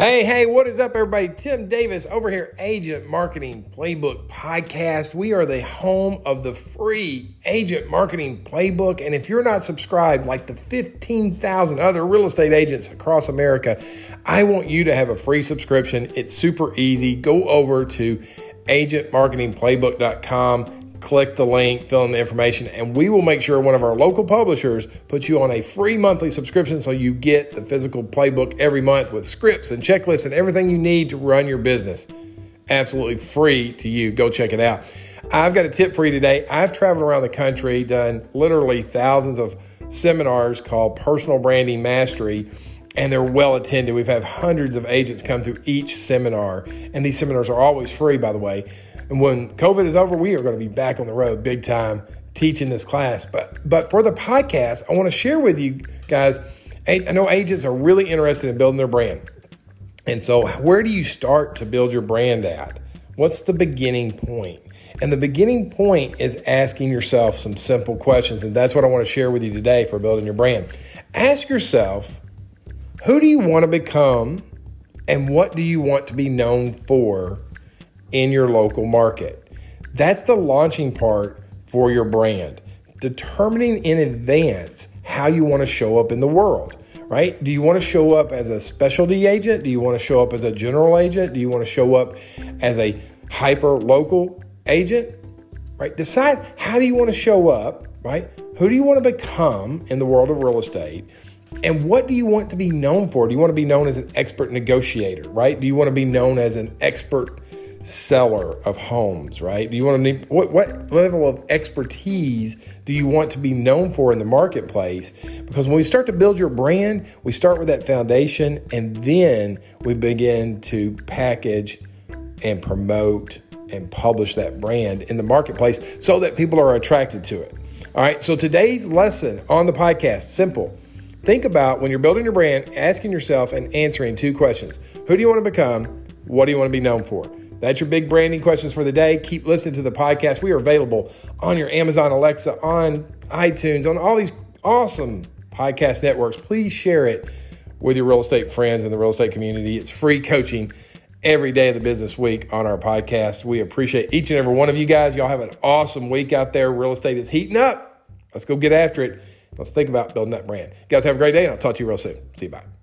Hey, hey, what is up, everybody? Tim Davis over here, Agent Marketing Playbook Podcast. We are the home of the free Agent Marketing Playbook. And if you're not subscribed, like the 15,000 other real estate agents across America, I want you to have a free subscription. It's super easy. Go over to agentmarketingplaybook.com click the link, fill in the information, and we will make sure one of our local publishers puts you on a free monthly subscription so you get the physical playbook every month with scripts and checklists and everything you need to run your business. Absolutely free to you. Go check it out. I've got a tip for you today. I've traveled around the country, done literally thousands of seminars called Personal Branding Mastery and they're well attended. We've had hundreds of agents come through each seminar, and these seminars are always free, by the way. And when COVID is over, we are going to be back on the road big time teaching this class. But but for the podcast, I want to share with you guys. I know agents are really interested in building their brand. And so, where do you start to build your brand at? What's the beginning point? And the beginning point is asking yourself some simple questions. And that's what I want to share with you today for building your brand. Ask yourself, who do you want to become and what do you want to be known for in your local market. That's the launching part for your brand. Determining in advance how you want to show up in the world, right? Do you want to show up as a specialty agent? Do you want to show up as a general agent? Do you want to show up as a hyper local agent? Right? Decide how do you want to show up, right? Who do you want to become in the world of real estate? And what do you want to be known for? Do you want to be known as an expert negotiator, right? Do you want to be known as an expert seller of homes, right? Do you want to need what what level of expertise do you want to be known for in the marketplace? Because when we start to build your brand, we start with that foundation and then we begin to package and promote and publish that brand in the marketplace so that people are attracted to it. All right, so today's lesson on the podcast simple. Think about when you're building your brand, asking yourself and answering two questions. Who do you want to become? What do you want to be known for? That's your big branding questions for the day. Keep listening to the podcast. We are available on your Amazon Alexa, on iTunes, on all these awesome podcast networks. Please share it with your real estate friends in the real estate community. It's free coaching every day of the business week on our podcast. We appreciate each and every one of you guys. Y'all have an awesome week out there. Real estate is heating up. Let's go get after it. Let's think about building that brand. You guys have a great day, and I'll talk to you real soon. See you. Bye.